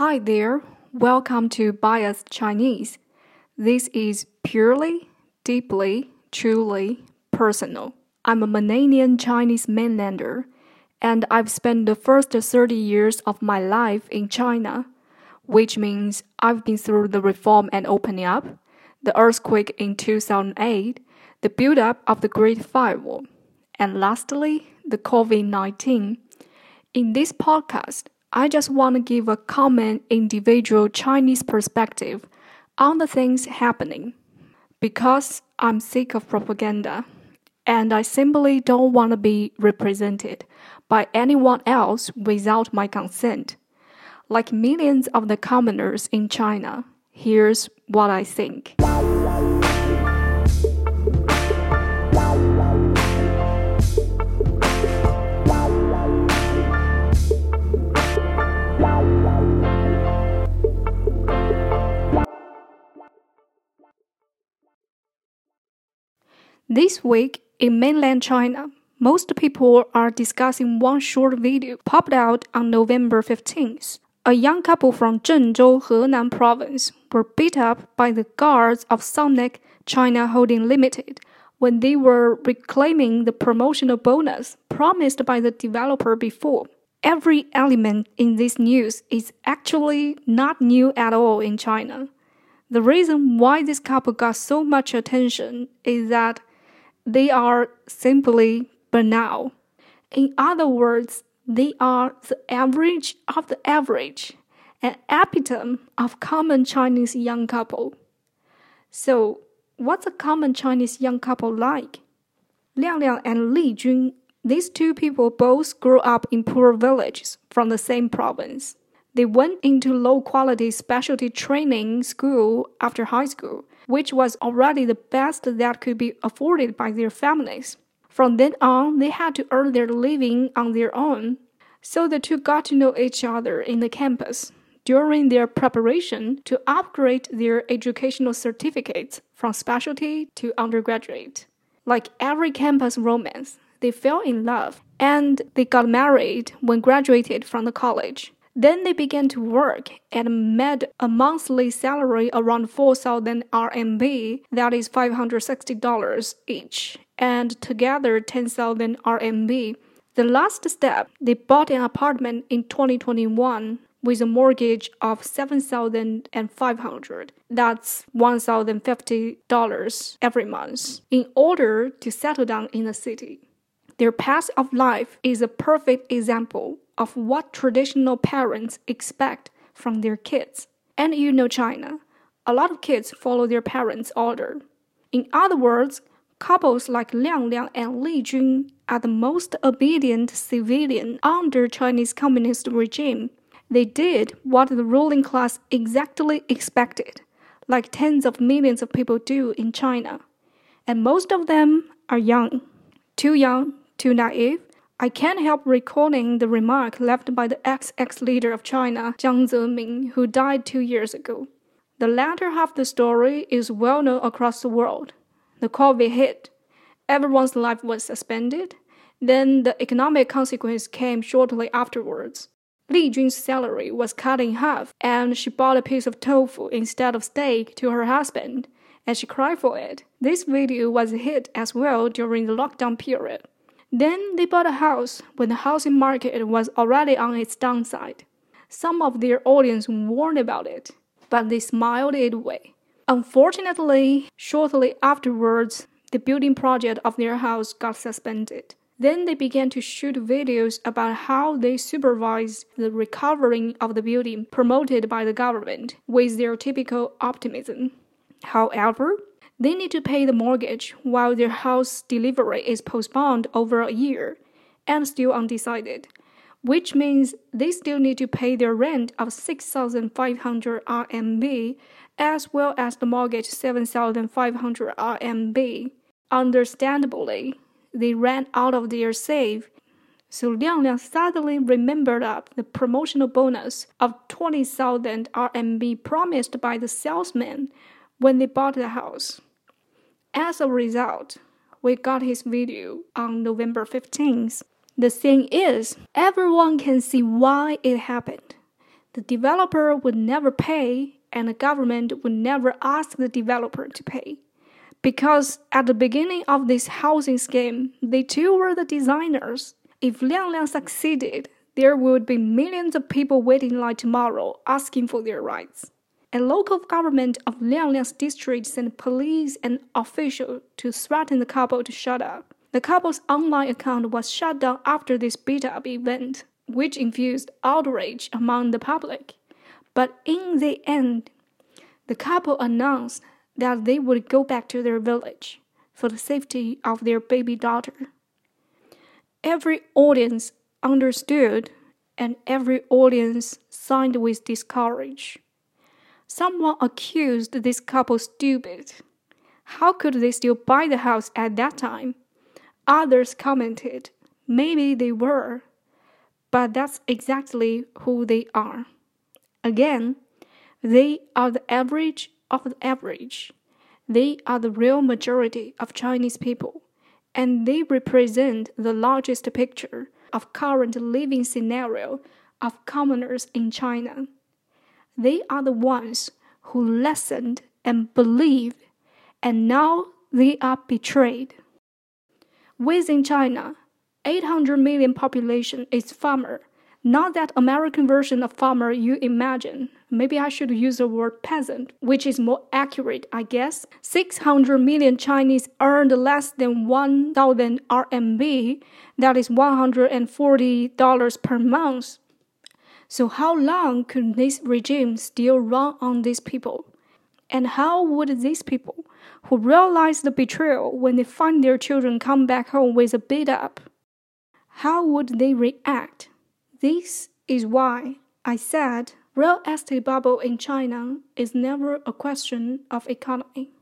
Hi there, welcome to Bias Chinese. This is purely, deeply, truly personal. I'm a Mananian Chinese mainlander, and I've spent the first 30 years of my life in China, which means I've been through the reform and opening up, the earthquake in 2008, the build up of the Great Firewall, and lastly, the COVID 19. In this podcast, I just want to give a common individual Chinese perspective on the things happening. Because I'm sick of propaganda and I simply don't want to be represented by anyone else without my consent. Like millions of the commoners in China, here's what I think. This week in mainland China, most people are discussing one short video popped out on November 15th. A young couple from Zhengzhou, Henan province were beat up by the guards of Sunac China Holding Limited when they were reclaiming the promotional bonus promised by the developer before. Every element in this news is actually not new at all in China. The reason why this couple got so much attention is that they are simply banal. In other words, they are the average of the average, an epitome of common Chinese young couple. So, what's a common Chinese young couple like? Liang Liang and Li Jun, these two people both grew up in poor villages from the same province. They went into low quality specialty training school after high school which was already the best that could be afforded by their families. From then on, they had to earn their living on their own. So the two got to know each other in the campus during their preparation to upgrade their educational certificates from specialty to undergraduate. Like every campus romance, they fell in love and they got married when graduated from the college. Then they began to work and made a monthly salary around 4,000 RMB, that is $560 each, and together 10,000 RMB. The last step, they bought an apartment in 2021 with a mortgage of 7500 that's $1050 every month in order to settle down in the city their path of life is a perfect example of what traditional parents expect from their kids. And you know China. A lot of kids follow their parents' order. In other words, couples like Liang Liang and Li Jun are the most obedient civilian under Chinese communist regime. They did what the ruling class exactly expected, like tens of millions of people do in China. And most of them are young. Too young too naive? I can't help recalling the remark left by the ex-ex leader of China, Jiang Zemin, who died two years ago. The latter half of the story is well known across the world. The COVID hit. Everyone's life was suspended. Then the economic consequence came shortly afterwards. Li Jun's salary was cut in half, and she bought a piece of tofu instead of steak to her husband, and she cried for it. This video was a hit as well during the lockdown period. Then they bought a house when the housing market was already on its downside. Some of their audience warned about it, but they smiled it away. Unfortunately, shortly afterwards, the building project of their house got suspended. Then they began to shoot videos about how they supervised the recovering of the building promoted by the government with their typical optimism. However, they need to pay the mortgage while their house delivery is postponed over a year and still undecided, which means they still need to pay their rent of 6,500 RMB as well as the mortgage 7,500 RMB. Understandably, they ran out of their save. So Liang Liang suddenly remembered up the promotional bonus of 20,000 RMB promised by the salesman when they bought the house. As a result, we got his video on November 15th. The thing is, everyone can see why it happened. the developer would never pay and the government would never ask the developer to pay. Because at the beginning of this housing scheme, they too were the designers. If Liang Liang succeeded, there would be millions of people waiting like tomorrow asking for their rights. And local government of Liang Liang's district sent police and officials to threaten the couple to shut up. The couple's online account was shut down after this beat up event, which infused outrage among the public. But in the end, the couple announced that they would go back to their village for the safety of their baby daughter. Every audience understood and every audience signed with discourage. Someone accused this couple stupid. How could they still buy the house at that time? Others commented, maybe they were, but that's exactly who they are. Again, they are the average of the average. They are the real majority of Chinese people, and they represent the largest picture of current living scenario of commoners in China. They are the ones who listened and believed, and now they are betrayed. Within China, 800 million population is farmer not that American version of farmer you imagine. Maybe I should use the word peasant, which is more accurate, I guess. 600 million Chinese earned less than 1,000 RMB, that is $140 per month. So, how long could this regime still run on these people? And how would these people, who realize the betrayal when they find their children come back home with a beat up, how would they react? This is why I said real estate bubble in China is never a question of economy.